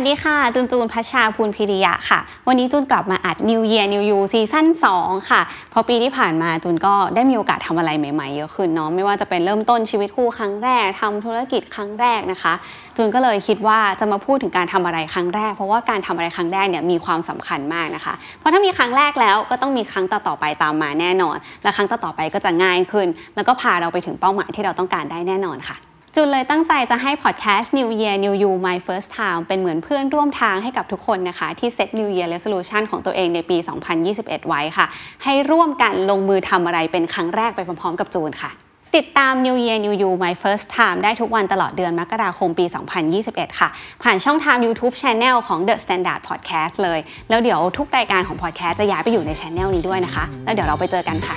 สวัสดีค่ะจุนจูนพัชชาภูลพิริยะค่ะ วันนี้จูนกลับมาอัด New Year New You ซีซั่น2 ค่ะ เพราะปีที่ผ่านมาจูนก็ได้มีโอกาสทำอะไรใหม่ๆ เยอะขึ้นเนาะไม่ว่าจะเป็นเริ่มต้นชีวิตคู่ครั้งแรกทำธุรกิจครั้งแรกนะคะ จูนก็เลยคิดว่าจะมาพูดถึงการทำอะไรครั้งแรก เพราะว่าการทำอะไรครั้งแรกเนี่ยมีความสำคัญมากนะคะ เพราะถ้ามีครั้งแรกแล้วก็ต้องมีครั้งต่อๆไปตามมาแน่นอน และครั้งต่อๆไปก็จะง่ายขึ้น แล้วก็พาเราไปถึงเป้าหมายที่เราต้องการได้แน่นอนค่ะ จุนเลยตั้งใจจะให้พอดแคสต์ New Year New You My First Time เป็นเหมือนเพื่อนร่วมทางให้กับทุกคนนะคะ ที่เซต New Year Resolution ของตัวเองในปี 2021 ไว้ค่ะ ให้ร่วมกันลงมือทำอะไรเป็นครั้งแรกไปพร้อมๆ กับจูนค่ะ ติดตาม New Year New You My First Time ได้ทุกวันตลอดเดือนมกราคมปี 2021 ค่ะ ผ่านช่องทาง YouTube Channel ของ The Standard Podcast เลย แล้วเดี๋ยวทุกรายการของ Podcast จะย้ายไปอยู่ใน Channel นี้ด้วยนะคะ แล้วเดี๋ยวเราไปเจอกันค่ะ